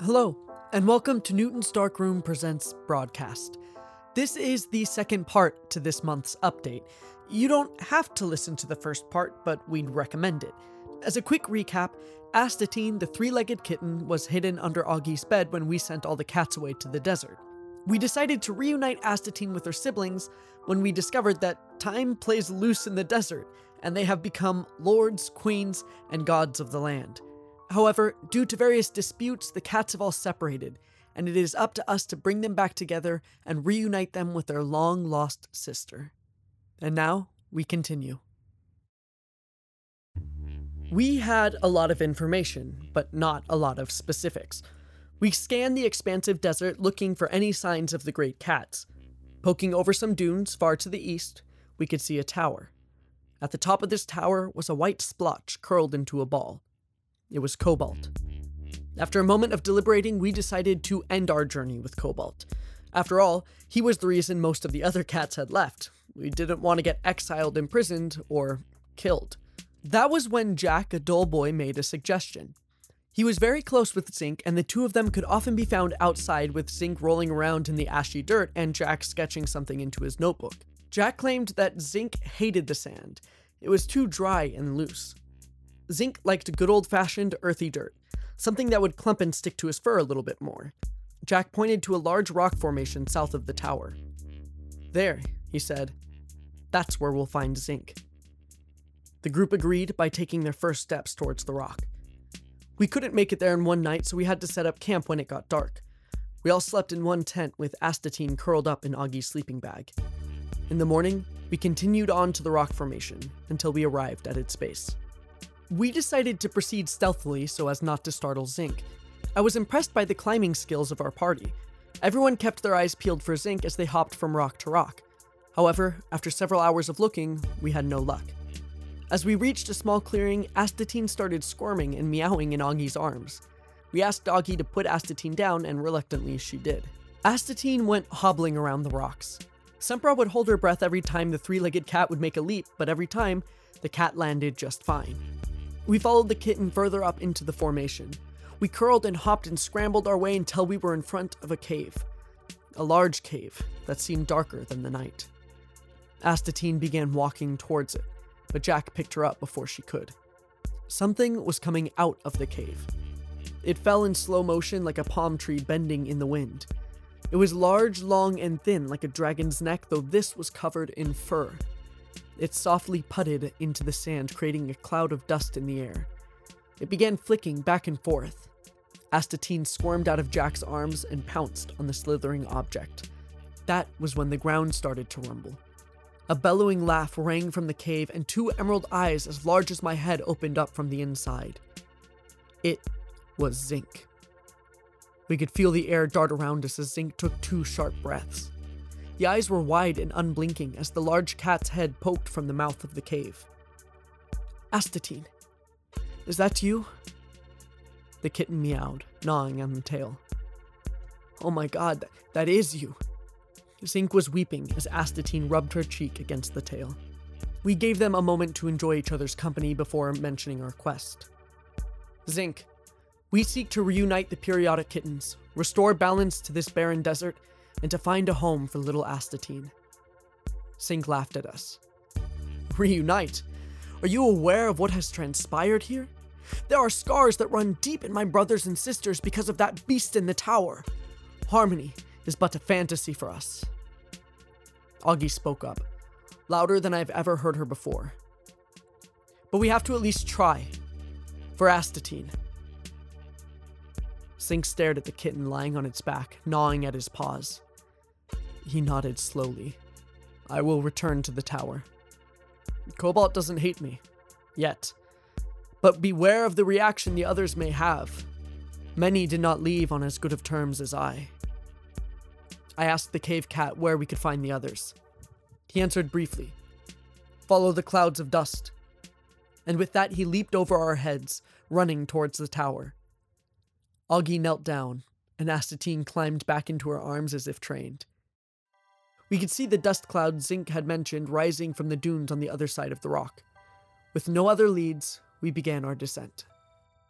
Hello, and welcome to Newton's Dark Room Presents Broadcast. This is the second part to this month's update. You don't have to listen to the first part, but we'd recommend it. As a quick recap, Astatine, the three legged kitten, was hidden under Augie's bed when we sent all the cats away to the desert. We decided to reunite Astatine with her siblings when we discovered that time plays loose in the desert, and they have become lords, queens, and gods of the land. However, due to various disputes, the cats have all separated, and it is up to us to bring them back together and reunite them with their long lost sister. And now, we continue. We had a lot of information, but not a lot of specifics. We scanned the expansive desert looking for any signs of the great cats. Poking over some dunes far to the east, we could see a tower. At the top of this tower was a white splotch curled into a ball. It was Cobalt. After a moment of deliberating, we decided to end our journey with Cobalt. After all, he was the reason most of the other cats had left. We didn't want to get exiled, imprisoned, or killed. That was when Jack, a dull boy, made a suggestion. He was very close with Zinc, and the two of them could often be found outside with Zinc rolling around in the ashy dirt and Jack sketching something into his notebook. Jack claimed that Zinc hated the sand. It was too dry and loose. Zinc liked good old fashioned earthy dirt, something that would clump and stick to his fur a little bit more. Jack pointed to a large rock formation south of the tower. There, he said. That's where we'll find Zinc. The group agreed by taking their first steps towards the rock. We couldn't make it there in one night, so we had to set up camp when it got dark. We all slept in one tent with Astatine curled up in Augie's sleeping bag. In the morning, we continued on to the rock formation until we arrived at its base. We decided to proceed stealthily so as not to startle Zinc. I was impressed by the climbing skills of our party. Everyone kept their eyes peeled for Zinc as they hopped from rock to rock. However, after several hours of looking, we had no luck. As we reached a small clearing, Astatine started squirming and meowing in Augie's arms. We asked Augie to put Astatine down, and reluctantly she did. Astatine went hobbling around the rocks. Sempra would hold her breath every time the three legged cat would make a leap, but every time, the cat landed just fine. We followed the kitten further up into the formation. We curled and hopped and scrambled our way until we were in front of a cave. A large cave that seemed darker than the night. Astatine began walking towards it, but Jack picked her up before she could. Something was coming out of the cave. It fell in slow motion like a palm tree bending in the wind. It was large, long, and thin like a dragon's neck, though this was covered in fur. It softly putted into the sand, creating a cloud of dust in the air. It began flicking back and forth. Astatine squirmed out of Jack's arms and pounced on the slithering object. That was when the ground started to rumble. A bellowing laugh rang from the cave, and two emerald eyes as large as my head opened up from the inside. It was Zinc. We could feel the air dart around us as Zinc took two sharp breaths. The eyes were wide and unblinking as the large cat's head poked from the mouth of the cave. Astatine, is that you? The kitten meowed, gnawing on the tail. Oh my god, that, that is you. Zinc was weeping as Astatine rubbed her cheek against the tail. We gave them a moment to enjoy each other's company before mentioning our quest. Zinc, we seek to reunite the periodic kittens, restore balance to this barren desert, and to find a home for little Astatine. Zinc laughed at us. Reunite? Are you aware of what has transpired here? There are scars that run deep in my brothers and sisters because of that beast in the tower. Harmony is but a fantasy for us. Augie spoke up, louder than I've ever heard her before. But we have to at least try. For Astatine. Zinc stared at the kitten lying on its back, gnawing at his paws. He nodded slowly. I will return to the tower. Cobalt doesn't hate me. Yet. But beware of the reaction the others may have. Many did not leave on as good of terms as I. I asked the cave cat where we could find the others. He answered briefly Follow the clouds of dust. And with that, he leaped over our heads, running towards the tower. Augie knelt down, and Astatine climbed back into her arms as if trained. We could see the dust cloud Zinc had mentioned rising from the dunes on the other side of the rock. With no other leads, we began our descent.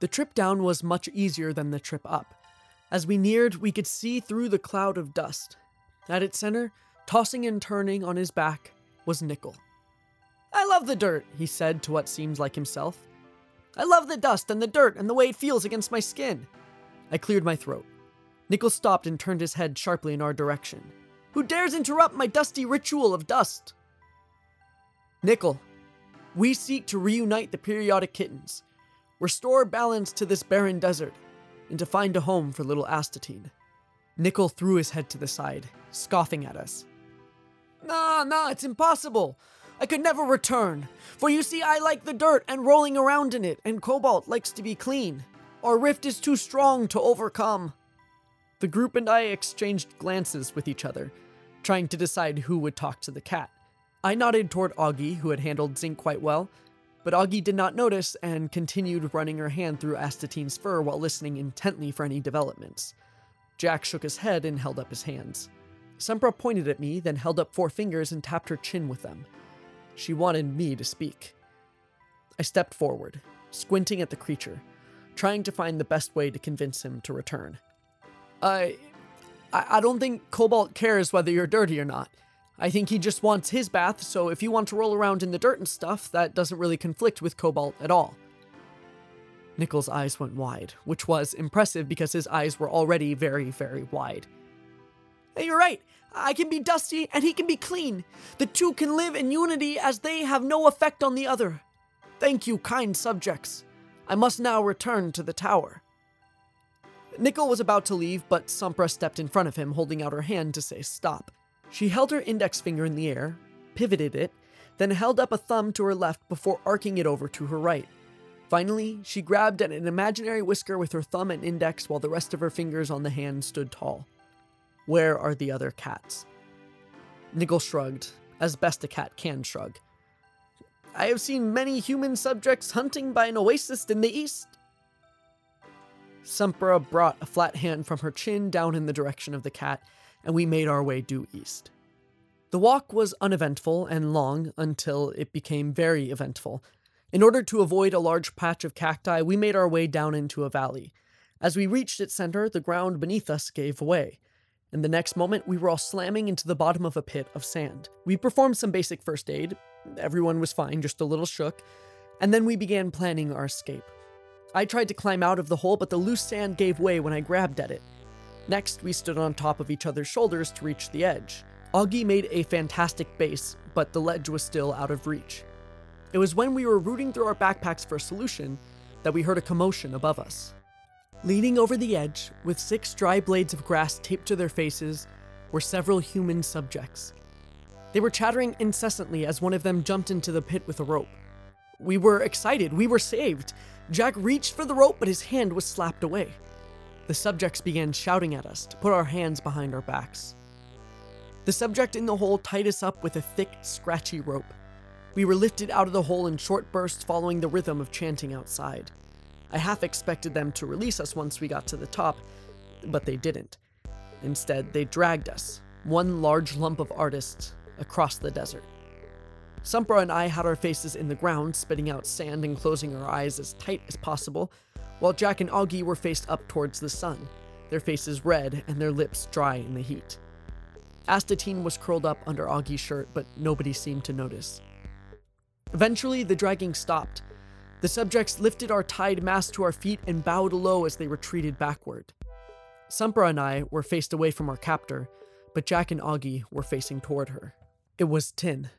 The trip down was much easier than the trip up. As we neared, we could see through the cloud of dust. At its center, tossing and turning on his back, was Nickel. I love the dirt, he said to what seems like himself. I love the dust and the dirt and the way it feels against my skin. I cleared my throat. Nickel stopped and turned his head sharply in our direction. Who dares interrupt my dusty ritual of dust? Nickel, we seek to reunite the periodic kittens, restore balance to this barren desert, and to find a home for little Astatine. Nickel threw his head to the side, scoffing at us. Nah, nah, it's impossible. I could never return. For you see, I like the dirt and rolling around in it, and Cobalt likes to be clean. Our rift is too strong to overcome. The group and I exchanged glances with each other, trying to decide who would talk to the cat. I nodded toward Augie, who had handled Zinc quite well, but Augie did not notice and continued running her hand through Astatine's fur while listening intently for any developments. Jack shook his head and held up his hands. Sempra pointed at me, then held up four fingers and tapped her chin with them. She wanted me to speak. I stepped forward, squinting at the creature, trying to find the best way to convince him to return. I. I don't think Cobalt cares whether you're dirty or not. I think he just wants his bath, so if you want to roll around in the dirt and stuff, that doesn't really conflict with Cobalt at all. Nickel's eyes went wide, which was impressive because his eyes were already very, very wide. Hey, you're right. I can be dusty and he can be clean. The two can live in unity as they have no effect on the other. Thank you, kind subjects. I must now return to the tower. Nickel was about to leave, but Sumpra stepped in front of him, holding out her hand to say stop. She held her index finger in the air, pivoted it, then held up a thumb to her left before arcing it over to her right. Finally, she grabbed at an imaginary whisker with her thumb and index while the rest of her fingers on the hand stood tall. Where are the other cats? Nickel shrugged, as best a cat can shrug. I have seen many human subjects hunting by an oasis in the east. Sempra brought a flat hand from her chin down in the direction of the cat, and we made our way due east. The walk was uneventful and long until it became very eventful. In order to avoid a large patch of cacti, we made our way down into a valley. As we reached its center, the ground beneath us gave way and the next moment we were all slamming into the bottom of a pit of sand. We performed some basic first aid, everyone was fine, just a little shook, and then we began planning our escape. I tried to climb out of the hole, but the loose sand gave way when I grabbed at it. Next, we stood on top of each other's shoulders to reach the edge. Augie made a fantastic base, but the ledge was still out of reach. It was when we were rooting through our backpacks for a solution that we heard a commotion above us. Leaning over the edge, with six dry blades of grass taped to their faces, were several human subjects. They were chattering incessantly as one of them jumped into the pit with a rope. We were excited, we were saved. Jack reached for the rope, but his hand was slapped away. The subjects began shouting at us to put our hands behind our backs. The subject in the hole tied us up with a thick, scratchy rope. We were lifted out of the hole in short bursts following the rhythm of chanting outside. I half expected them to release us once we got to the top, but they didn't. Instead, they dragged us, one large lump of artists, across the desert. Sumpra and I had our faces in the ground, spitting out sand and closing our eyes as tight as possible, while Jack and Augie were faced up towards the sun, their faces red and their lips dry in the heat. Astatine was curled up under Augie's shirt, but nobody seemed to notice. Eventually, the dragging stopped, the subjects lifted our tied mass to our feet and bowed low as they retreated backward. Sumpra and I were faced away from our captor, but Jack and Augie were facing toward her. It was Tin.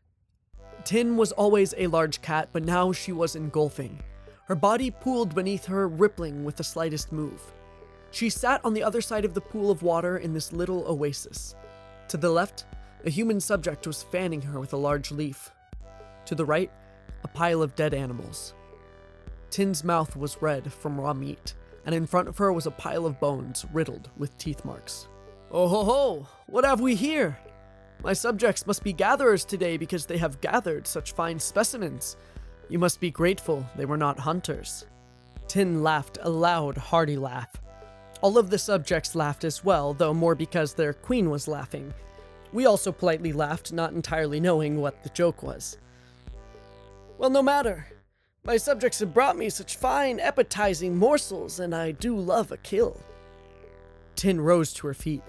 Tin was always a large cat, but now she was engulfing. Her body pooled beneath her, rippling with the slightest move. She sat on the other side of the pool of water in this little oasis. To the left, a human subject was fanning her with a large leaf. To the right, a pile of dead animals. Tin's mouth was red from raw meat, and in front of her was a pile of bones riddled with teeth marks. Oh ho ho! What have we here? My subjects must be gatherers today because they have gathered such fine specimens. You must be grateful they were not hunters. Tin laughed a loud, hearty laugh. All of the subjects laughed as well, though more because their queen was laughing. We also politely laughed, not entirely knowing what the joke was. Well, no matter. My subjects have brought me such fine, appetizing morsels, and I do love a kill. Tin rose to her feet,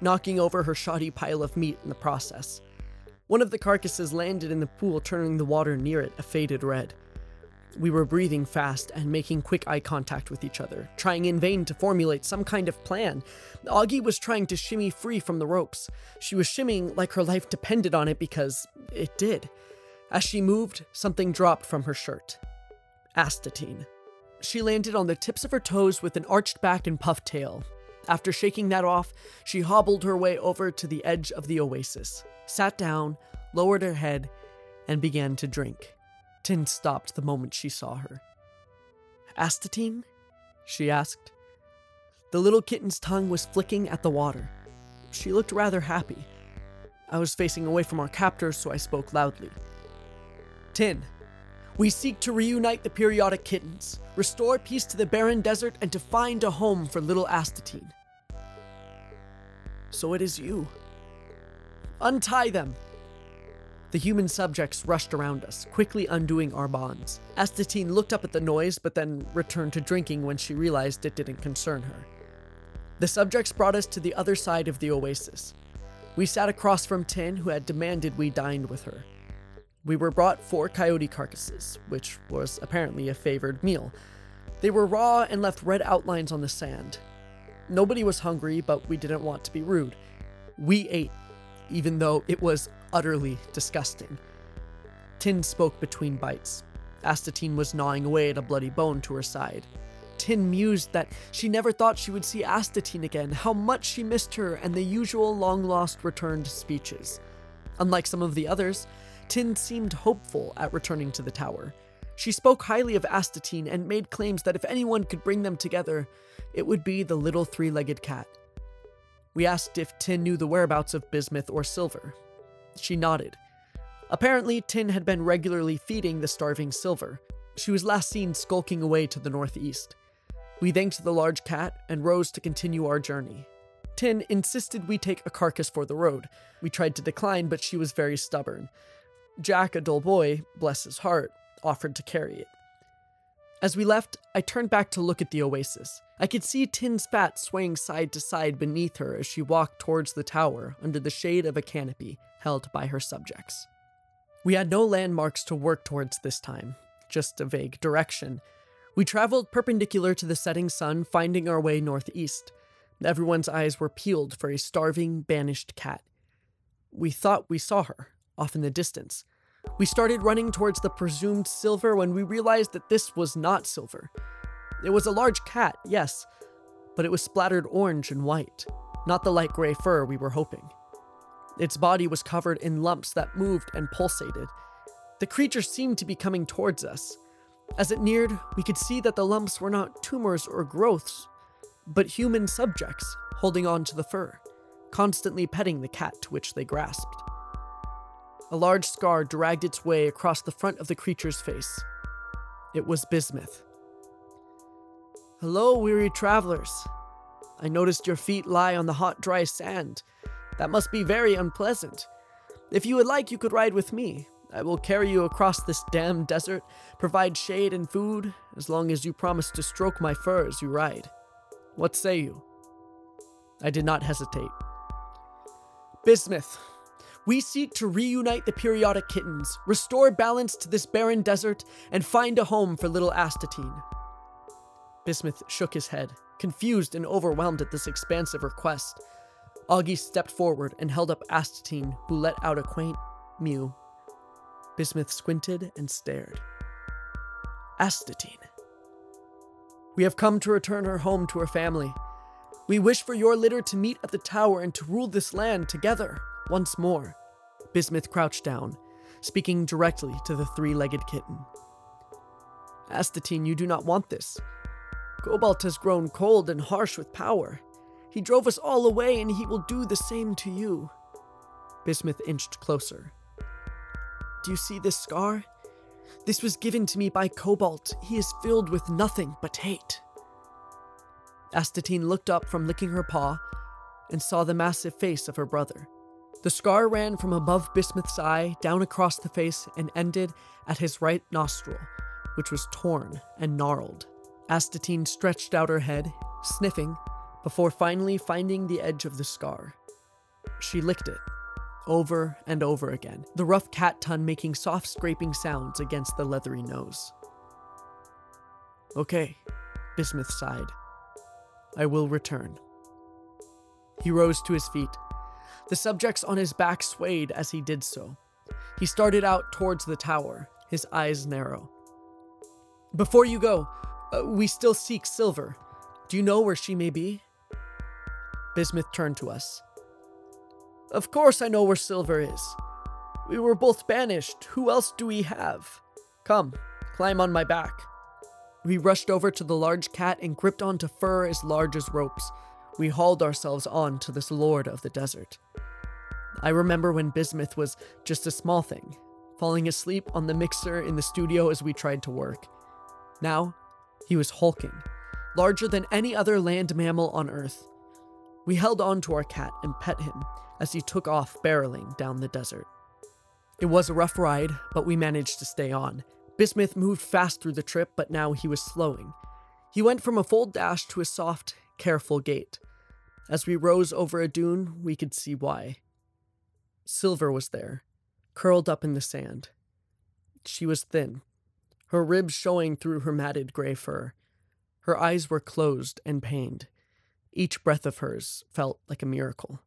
knocking over her shoddy pile of meat in the process. One of the carcasses landed in the pool, turning the water near it a faded red. We were breathing fast and making quick eye contact with each other, trying in vain to formulate some kind of plan. Augie was trying to shimmy free from the ropes. She was shimmying like her life depended on it because it did. As she moved, something dropped from her shirt. Astatine. She landed on the tips of her toes with an arched back and puffed tail. After shaking that off, she hobbled her way over to the edge of the oasis, sat down, lowered her head, and began to drink. Tin stopped the moment she saw her. Astatine? she asked. The little kitten's tongue was flicking at the water. She looked rather happy. I was facing away from our captors, so I spoke loudly. Tin, we seek to reunite the periodic kittens, restore peace to the barren desert, and to find a home for little Astatine. So it is you. Untie them, the human subjects rushed around us, quickly undoing our bonds. Astatine looked up at the noise, but then returned to drinking when she realized it didn't concern her. The subjects brought us to the other side of the oasis. We sat across from Tin, who had demanded we dined with her. We were brought four coyote carcasses, which was apparently a favored meal. They were raw and left red outlines on the sand. Nobody was hungry, but we didn't want to be rude. We ate, even though it was utterly disgusting. Tin spoke between bites. Astatine was gnawing away at a bloody bone to her side. Tin mused that she never thought she would see Astatine again, how much she missed her, and the usual long lost returned speeches. Unlike some of the others, Tin seemed hopeful at returning to the tower. She spoke highly of Astatine and made claims that if anyone could bring them together, it would be the little three legged cat. We asked if Tin knew the whereabouts of Bismuth or Silver. She nodded. Apparently, Tin had been regularly feeding the starving Silver. She was last seen skulking away to the northeast. We thanked the large cat and rose to continue our journey. Tin insisted we take a carcass for the road. We tried to decline, but she was very stubborn. Jack, a dull boy, bless his heart, offered to carry it. As we left, I turned back to look at the oasis. I could see Tin's fat swaying side to side beneath her as she walked towards the tower under the shade of a canopy held by her subjects. We had no landmarks to work towards this time, just a vague direction. We traveled perpendicular to the setting sun, finding our way northeast. Everyone's eyes were peeled for a starving, banished cat. We thought we saw her, off in the distance. We started running towards the presumed silver when we realized that this was not silver. It was a large cat, yes, but it was splattered orange and white, not the light gray fur we were hoping. Its body was covered in lumps that moved and pulsated. The creature seemed to be coming towards us. As it neared, we could see that the lumps were not tumors or growths, but human subjects holding on to the fur, constantly petting the cat to which they grasped. A large scar dragged its way across the front of the creature's face. It was Bismuth. Hello, weary travelers. I noticed your feet lie on the hot, dry sand. That must be very unpleasant. If you would like, you could ride with me. I will carry you across this damned desert, provide shade and food, as long as you promise to stroke my fur as you ride. What say you? I did not hesitate. Bismuth, we seek to reunite the periodic kittens, restore balance to this barren desert, and find a home for little Astatine. Bismuth shook his head, confused and overwhelmed at this expansive request. Augie stepped forward and held up Astatine, who let out a quaint mew. Bismuth squinted and stared. Astatine. We have come to return her home to her family. We wish for your litter to meet at the tower and to rule this land together once more. Bismuth crouched down, speaking directly to the three legged kitten. Astatine, you do not want this. Cobalt has grown cold and harsh with power. He drove us all away, and he will do the same to you. Bismuth inched closer. Do you see this scar? This was given to me by Cobalt. He is filled with nothing but hate. Astatine looked up from licking her paw and saw the massive face of her brother. The scar ran from above Bismuth's eye down across the face and ended at his right nostril, which was torn and gnarled. Astatine stretched out her head, sniffing, before finally finding the edge of the scar. She licked it, over and over again, the rough cat tongue making soft scraping sounds against the leathery nose. Okay, Bismuth sighed. I will return. He rose to his feet. The subjects on his back swayed as he did so. He started out towards the tower, his eyes narrow. Before you go, uh, we still seek Silver. Do you know where she may be? Bismuth turned to us. Of course I know where Silver is. We were both banished. Who else do we have? Come, climb on my back. We rushed over to the large cat and gripped onto fur as large as ropes. We hauled ourselves on to this lord of the desert. I remember when Bismuth was just a small thing, falling asleep on the mixer in the studio as we tried to work. Now, he was hulking, larger than any other land mammal on Earth. We held on to our cat and pet him as he took off barreling down the desert. It was a rough ride, but we managed to stay on. Bismuth moved fast through the trip, but now he was slowing. He went from a full dash to a soft, careful gait. As we rose over a dune, we could see why. Silver was there, curled up in the sand. She was thin, her ribs showing through her matted gray fur. Her eyes were closed and pained. Each breath of hers felt like a miracle.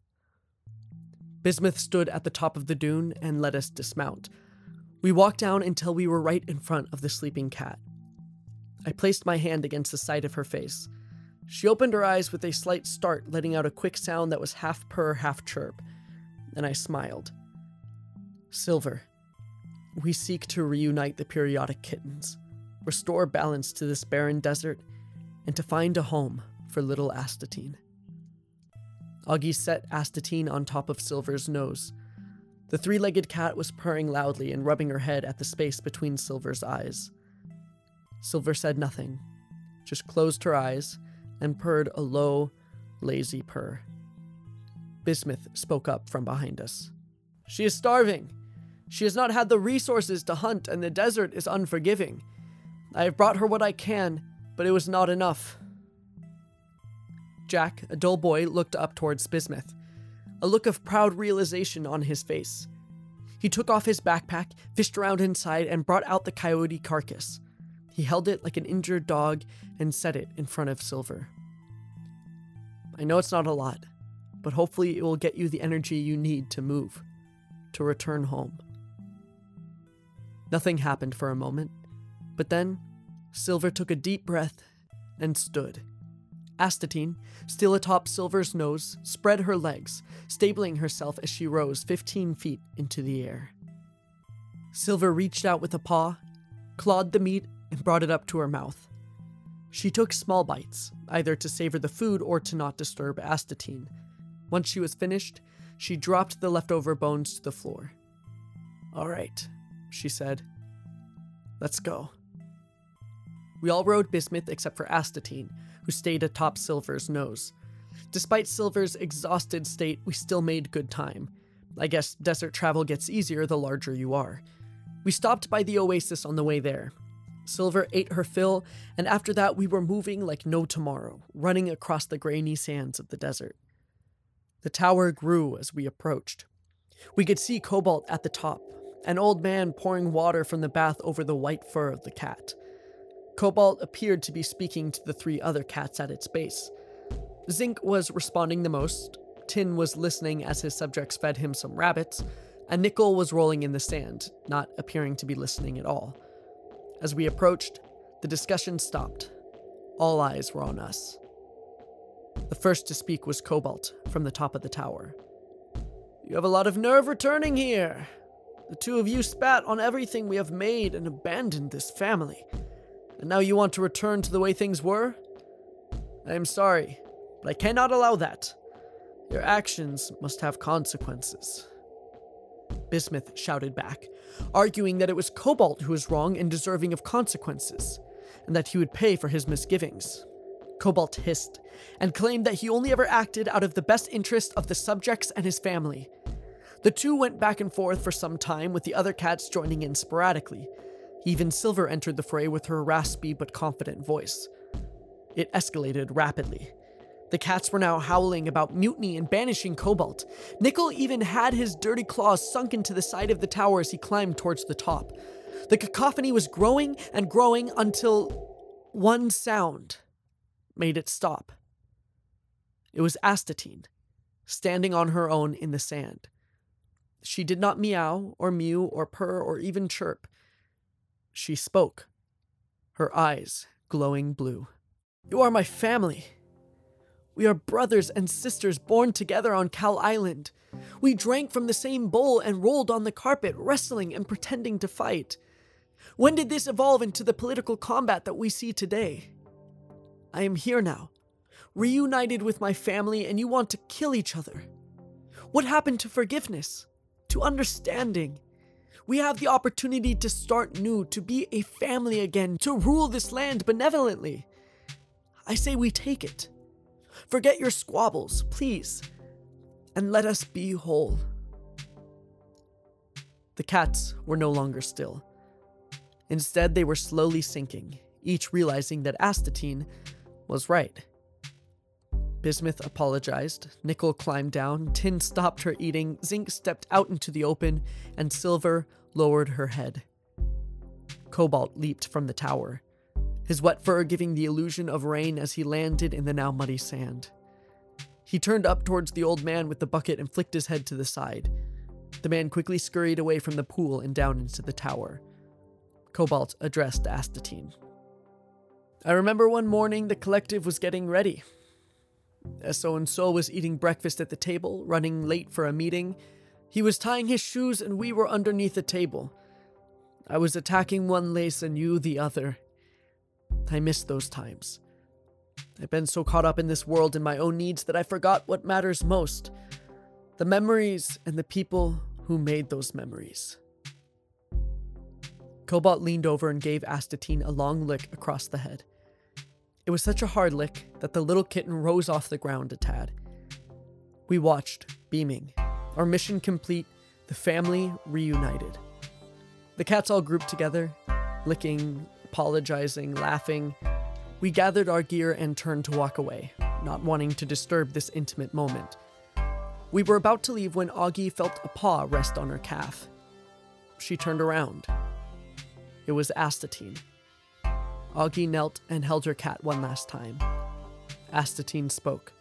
Bismuth stood at the top of the dune and let us dismount. We walked down until we were right in front of the sleeping cat. I placed my hand against the side of her face. She opened her eyes with a slight start, letting out a quick sound that was half purr, half chirp. Then I smiled. Silver, we seek to reunite the periodic kittens, restore balance to this barren desert, and to find a home for little Astatine. Augie set Astatine on top of Silver's nose. The three legged cat was purring loudly and rubbing her head at the space between Silver's eyes. Silver said nothing, just closed her eyes and purred a low, lazy purr. Bismuth spoke up from behind us. She is starving. She has not had the resources to hunt, and the desert is unforgiving. I have brought her what I can, but it was not enough. Jack, a dull boy, looked up towards Bismuth, a look of proud realization on his face. He took off his backpack, fished around inside, and brought out the coyote carcass. He held it like an injured dog and set it in front of Silver. I know it's not a lot, but hopefully it will get you the energy you need to move, to return home. Nothing happened for a moment, but then Silver took a deep breath and stood. Astatine, still atop Silver's nose, spread her legs, stabling herself as she rose 15 feet into the air. Silver reached out with a paw, clawed the meat, and brought it up to her mouth. She took small bites, either to savor the food or to not disturb Astatine. Once she was finished, she dropped the leftover bones to the floor. All right, she said. Let's go. We all rode Bismuth except for Astatine, who stayed atop Silver's nose. Despite Silver's exhausted state, we still made good time. I guess desert travel gets easier the larger you are. We stopped by the oasis on the way there. Silver ate her fill, and after that, we were moving like no tomorrow, running across the grainy sands of the desert. The tower grew as we approached. We could see Cobalt at the top, an old man pouring water from the bath over the white fur of the cat. Cobalt appeared to be speaking to the three other cats at its base. Zinc was responding the most, Tin was listening as his subjects fed him some rabbits, and Nickel was rolling in the sand, not appearing to be listening at all. As we approached, the discussion stopped. All eyes were on us. The first to speak was Cobalt from the top of the tower. You have a lot of nerve returning here. The two of you spat on everything we have made and abandoned this family. And now you want to return to the way things were? I am sorry, but I cannot allow that. Your actions must have consequences. Bismuth shouted back, arguing that it was Cobalt who was wrong and deserving of consequences, and that he would pay for his misgivings. Cobalt hissed and claimed that he only ever acted out of the best interest of the subjects and his family. The two went back and forth for some time, with the other cats joining in sporadically, even Silver entered the fray with her raspy but confident voice. It escalated rapidly. The cats were now howling about mutiny and banishing Cobalt. Nickel even had his dirty claws sunk into the side of the tower as he climbed towards the top. The cacophony was growing and growing until one sound made it stop. It was Astatine, standing on her own in the sand. She did not meow or mew or purr or even chirp. She spoke, her eyes glowing blue. You are my family. We are brothers and sisters born together on Calisland. We drank from the same bowl and rolled on the carpet, wrestling and pretending to fight. When did this evolve into the political combat that we see today? I am here now, reunited with my family, and you want to kill each other. What happened to forgiveness? To understanding? We have the opportunity to start new, to be a family again, to rule this land benevolently. I say we take it. Forget your squabbles, please, and let us be whole. The cats were no longer still. Instead, they were slowly sinking, each realizing that Astatine was right. Bismuth apologized, Nickel climbed down, Tin stopped her eating, Zinc stepped out into the open, and Silver lowered her head. Cobalt leaped from the tower, his wet fur giving the illusion of rain as he landed in the now muddy sand. He turned up towards the old man with the bucket and flicked his head to the side. The man quickly scurried away from the pool and down into the tower. Cobalt addressed Astatine. I remember one morning the collective was getting ready. So and so was eating breakfast at the table, running late for a meeting. He was tying his shoes, and we were underneath the table. I was attacking one lace and you the other. I missed those times. I've been so caught up in this world and my own needs that I forgot what matters most the memories and the people who made those memories. Cobalt leaned over and gave Astatine a long lick across the head. It was such a hard lick that the little kitten rose off the ground a tad. We watched, beaming. Our mission complete, the family reunited. The cats all grouped together, licking, apologizing, laughing. We gathered our gear and turned to walk away, not wanting to disturb this intimate moment. We were about to leave when Augie felt a paw rest on her calf. She turned around. It was Astatine. Augie knelt and held her cat one last time. Astatine spoke.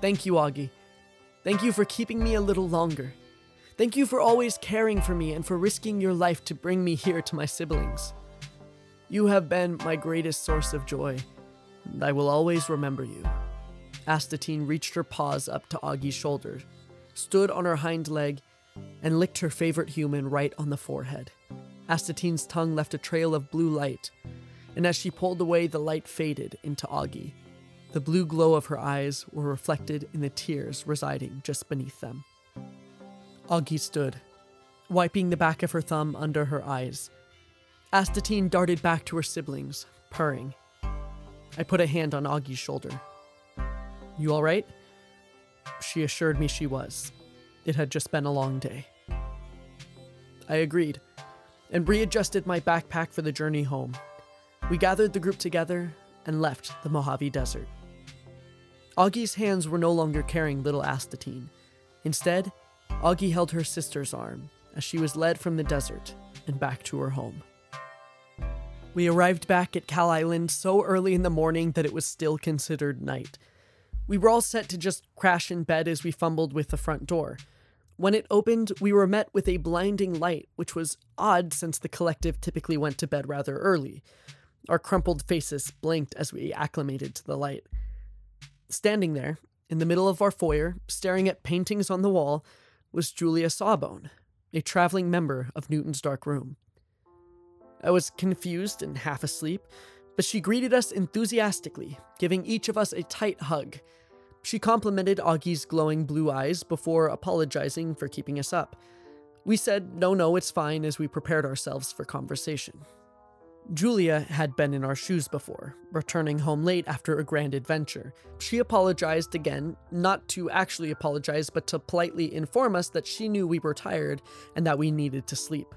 Thank you, Augie. Thank you for keeping me a little longer. Thank you for always caring for me and for risking your life to bring me here to my siblings. You have been my greatest source of joy, and I will always remember you. Astatine reached her paws up to Augie's shoulder, stood on her hind leg, and licked her favorite human right on the forehead. Astatine's tongue left a trail of blue light, and as she pulled away, the light faded into Augie. The blue glow of her eyes were reflected in the tears residing just beneath them. Augie stood, wiping the back of her thumb under her eyes. Astatine darted back to her siblings, purring. I put a hand on Augie's shoulder. You all right? She assured me she was. It had just been a long day. I agreed and readjusted my backpack for the journey home. We gathered the group together and left the Mojave Desert. Augie's hands were no longer carrying little Astatine. Instead, Augie held her sister's arm as she was led from the desert and back to her home. We arrived back at Calisland so early in the morning that it was still considered night. We were all set to just crash in bed as we fumbled with the front door. When it opened, we were met with a blinding light, which was odd since the collective typically went to bed rather early. Our crumpled faces blinked as we acclimated to the light. Standing there, in the middle of our foyer, staring at paintings on the wall, was Julia Sawbone, a traveling member of Newton's Dark Room. I was confused and half asleep, but she greeted us enthusiastically, giving each of us a tight hug she complimented Augie's glowing blue eyes before apologizing for keeping us up. We said, no, no, it's fine, as we prepared ourselves for conversation. Julia had been in our shoes before, returning home late after a grand adventure. She apologized again, not to actually apologize, but to politely inform us that she knew we were tired and that we needed to sleep.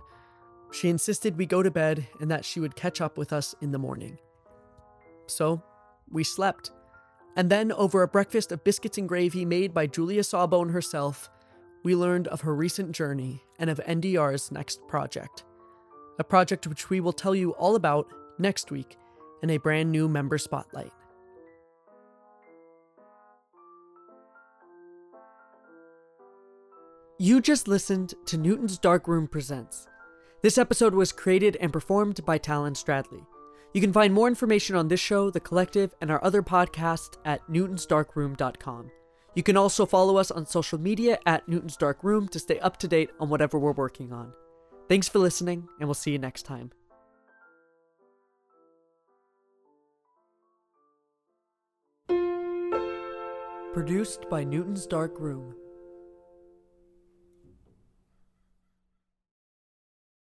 She insisted we go to bed and that she would catch up with us in the morning. So, we slept And then, over a breakfast of biscuits and gravy made by Julia Sawbone herself, we learned of her recent journey and of NDR's next project. A project which we will tell you all about next week in a brand new member spotlight. You just listened to Newton's Dark Room Presents. This episode was created and performed by Talon Stradley. You can find more information on this show, The Collective, and our other podcasts at newtonsdarkroom.com. You can also follow us on social media at Newton's Dark Room to stay up to date on whatever we're working on. Thanks for listening, and we'll see you next time. Produced by Newton's Dark Room.